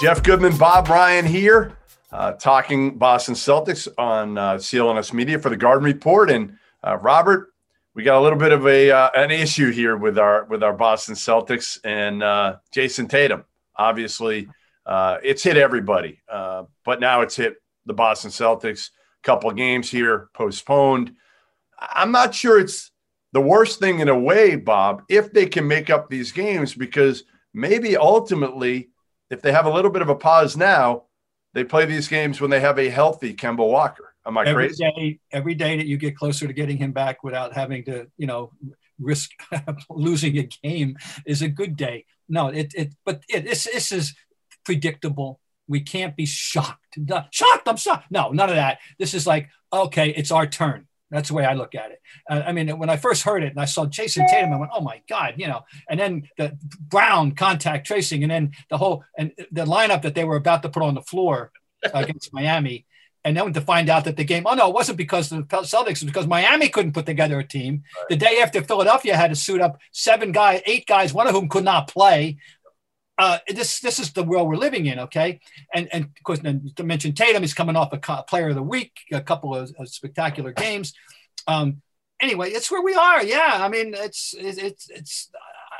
Jeff Goodman, Bob Ryan here, uh, talking Boston Celtics on uh, CLNS Media for the Garden Report. And uh, Robert, we got a little bit of a uh, an issue here with our with our Boston Celtics and uh, Jayson Tatum. Obviously, uh, it's hit everybody, uh, but now it's hit the Boston Celtics. A Couple games here postponed. I'm not sure it's the worst thing in a way, Bob, if they can make up these games, because maybe ultimately, if they have a little bit of a pause now, they play these games when they have a healthy Kemba Walker. Am I every crazy? Day, every day that you get closer to getting him back without having to, you know, risk losing a game is a good day. No, it, it but it, this, this is predictable. We can't be shocked. Shocked, I'm shocked. No, none of that. This is like, okay, it's our turn. That's the way I look at it. Uh, I mean, when I first heard it and I saw Jayson Tatum, I went, "Oh my God!" You know. And then the Brown contact tracing, and then the whole and the lineup that they were about to put on the floor against Miami and then to find out that the game, oh no, it wasn't because the Celtics, it was because Miami couldn't put together a team. Right. The day after Philadelphia had to suit up seven guys, eight guys, one of whom could not play. Uh, this this is the world we're living in, okay? And and of course, to mention Tatum, he's coming off a Player of the Week, a couple of, of spectacular games. Um, anyway, it's where we are. Yeah, I mean, it's it's it's.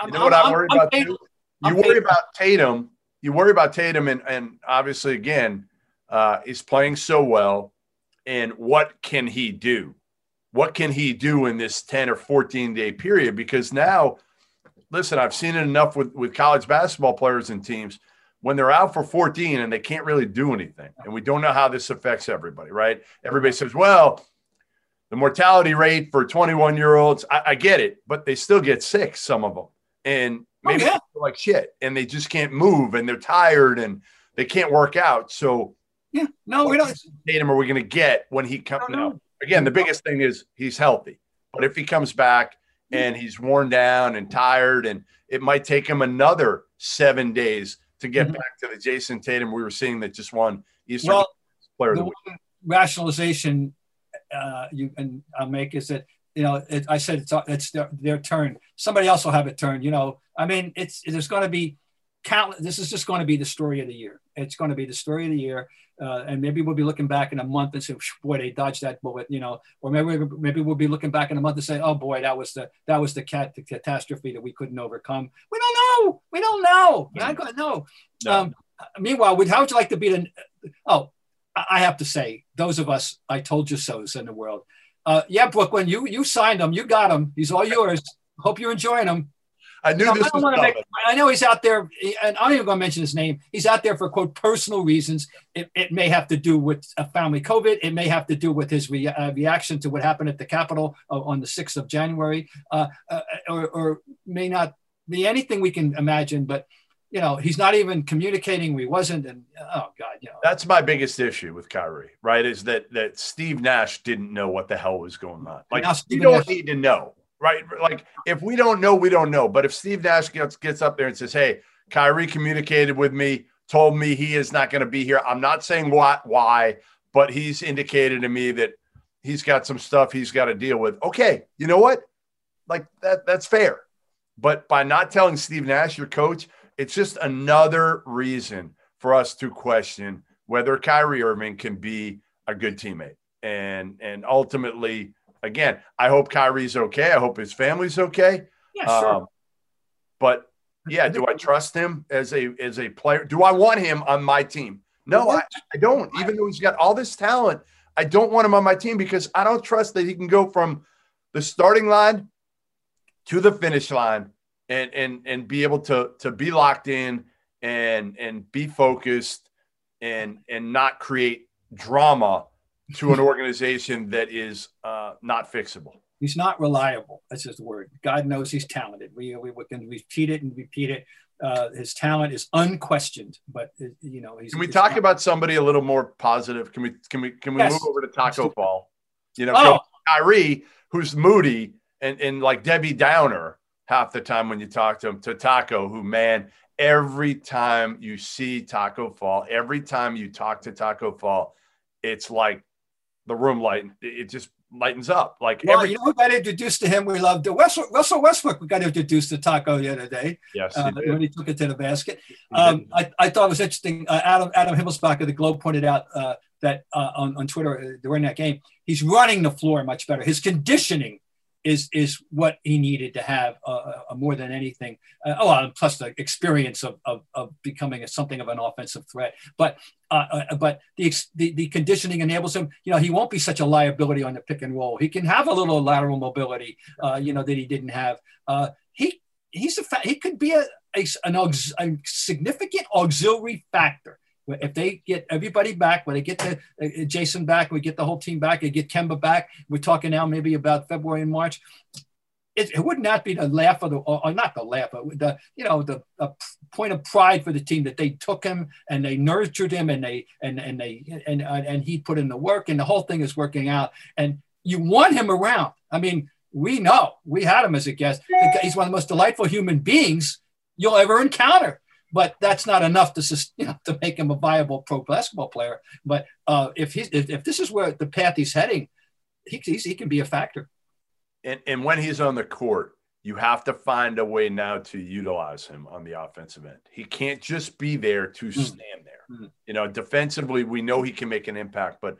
I'm, you know what I'm, I worry I'm, about? I'm you worry about Tatum. You worry about Tatum, and and obviously, again, uh, is playing so well, and what can he do? What can he do in this 10 or 14 day period? Because now, listen, I've seen it enough with, with college basketball players and teams when they're out for 14 and they can't really do anything. And we don't know how this affects everybody, right? Everybody says, well, the mortality rate for 21 year olds, I, I, get it, but they still get sick, some of them. And oh, maybe oh, yeah. like shit and they just can't move and they're tired and they can't work out. So yeah, no, we don't. Tatum are we going to get when he comes? No. Again, the biggest thing is he's healthy, but if he comes back and he's worn down and tired, and it might take him another seven days to get mm-hmm. back to the Jayson Tatum we were seeing that just won Eastern well, Player of the, Week. Rationalization uh, you and I'll make is that you know it, I said it's it's their, their turn. Somebody else will have a turn. You know, I mean, it's there's going to be countless. This is just going to be the story of the year. It's going to be the story of the year. Uh, and maybe we'll be looking back in a month and say, "Boy, they dodged that bullet," you know. Or maybe maybe we'll be looking back in a month and say, "Oh boy, that was the that was the cat the catastrophe that we couldn't overcome." We don't know. We don't know. I don't know. No. Um, meanwhile, would how would you like to be the? Oh, I have to say, those of us I told you so's in the world. Uh, yeah, Brooklyn, you you signed him. You got him. He's all yours. Hope you're enjoying him. I knew this I, was make, I know he's out there, and I'm not even going to mention his name. He's out there for quote personal reasons. It, it may have to do with a family COVID. It may have to do with his re, uh, reaction to what happened at the Capitol uh, on the 6th of January, uh, uh, or, or, may not be anything we can imagine. But you know, he's not even communicating. We wasn't, and oh god, you know. That's my biggest issue with Kyrie, right? Is that that Steve Nash didn't know what the hell was going on. Like you don't Nash- need to know right? Like if we don't know, we don't know. But if Steve Nash gets gets up there and says, "Hey, Kyrie communicated with me, told me he is not going to be here," I'm not saying what why, but he's indicated to me that he's got some stuff he's got to deal with. Okay, you know what? Like that that's fair. But by not telling Steve Nash, your coach, it's just another reason for us to question whether Kyrie Irving can be a good teammate. And and ultimately, again, I hope Kyrie's okay. I hope his family's okay. Yeah, sure. Um, but yeah, do I trust him as a as a player? Do I want him on my team? No, I, I don't. Even though he's got all this talent, I don't want him on my team because I don't trust that he can go from the starting line to the finish line and and and be able to to be locked in and and be focused and and not create drama to an organization that is uh, not fixable. He's not reliable. That's his word. God knows he's talented. We, we, we can repeat it and repeat it. Uh, his talent is unquestioned, but uh, you know, can we talk not- about somebody a little more positive? Can we can we can we yes. move over to Tacko Fall? You know, oh. Kyrie, who's moody and and like Debbie Downer half the time when you talk to him. To Tacko, who man, every time you see Tacko Fall, every time you talk to Tacko Fall, it's like the room light. It just lightens up. Like well, every- you know we got introduced to him? We loved Russell, Russell Westbrook. We got introduced to Tacko the other day. Yes, uh, he when he took it to the basket. Um, I, I thought it was interesting. Uh, Adam Adam Himmelsbach of the Globe pointed out uh, that uh, on on Twitter uh, during that game, he's running the floor much better. His conditioning is is what he needed to have uh, uh, more than anything. Uh, oh, plus the experience of, of, of becoming a, something of an offensive threat. But uh, uh, but the, the, the conditioning enables him. You know, he won't be such a liability on the pick and roll. He can have a little lateral mobility. Uh, you know that he didn't have. he he's a fa- he could be a, a aux- a significant auxiliary factor if they get everybody back, when they get the uh, Jayson back, we get the whole team back, they get Kemba back. We're talking now maybe about February and March. It, it would not be the laugh of the, or, not the laugh, but the you know the point of pride for the team that they took him and they nurtured him and they and and they and and he put in the work and the whole thing is working out and you want him around. I mean, we know we had him as a guest. He's one of the most delightful human beings you'll ever encounter but that's not enough to you know to make him a viable pro basketball player. But uh, if he's if, if, this is where the path he's heading, he, he can be a factor. And and when he's on the court, you have to find a way now to utilize him on the offensive end. He can't just be there to mm. stand there. Mm. You know, defensively, we know he can make an impact, but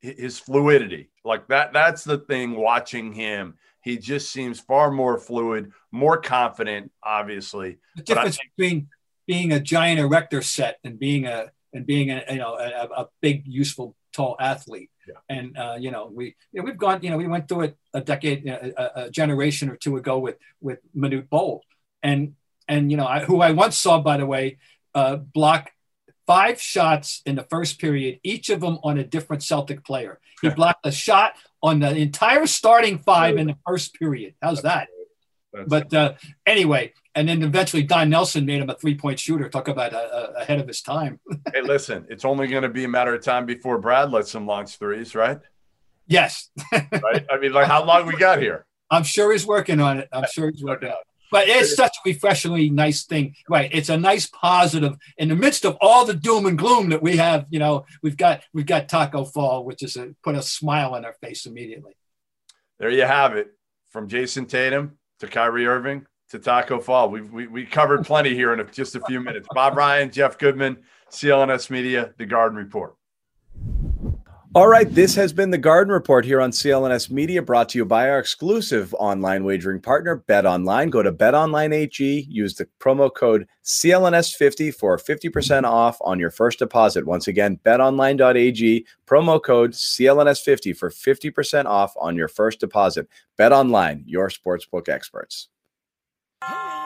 his fluidity, like that, that's the thing. Watching him, he just seems far more fluid, more confident. Obviously, the difference think, between being a giant erector set and being a and being a you know a, a big useful tall athlete. Yeah. And uh, you know we you know, we've gone you know we went through it a decade a, a generation or two ago with with Manute Bol and and you know I, who I once saw by the way uh, block five shots in the first period, each of them on a different Celtic player. He blocked a shot on the entire starting five in the first period. How's that? but uh, anyway, and then eventually Don Nelson made him a three point shooter. Talk about uh, ahead of his time. hey, listen, it's only going to be a matter of time before Brad lets him launch threes, right? Yes. right. I mean, like how long we got here? I'm sure he's working on it. I'm sure he's working on it. But it's such a refreshingly nice thing, right? It's a nice positive in the midst of all the doom and gloom that we have. You know, we've got we've got Tacko Fall, which is a, put a smile on our face immediately. There you have it, from Jayson Tatum to Kyrie Irving to Tacko Fall. We, we, we covered plenty here in a, just a few minutes. Bob Ryan, Jeff Goodman, CLNS Media, The Garden Report. All right, this has been the Garden Report here on CLNS Media, brought to you by our exclusive online wagering partner, Bet Online. Go to BetOnline.ag, use the promo code CLNS50 for 50% off on your first deposit. Once again, BetOnline.ag, promo code CLNS50 for 50% off on your first deposit. Bet Online, your sportsbook experts. Hey!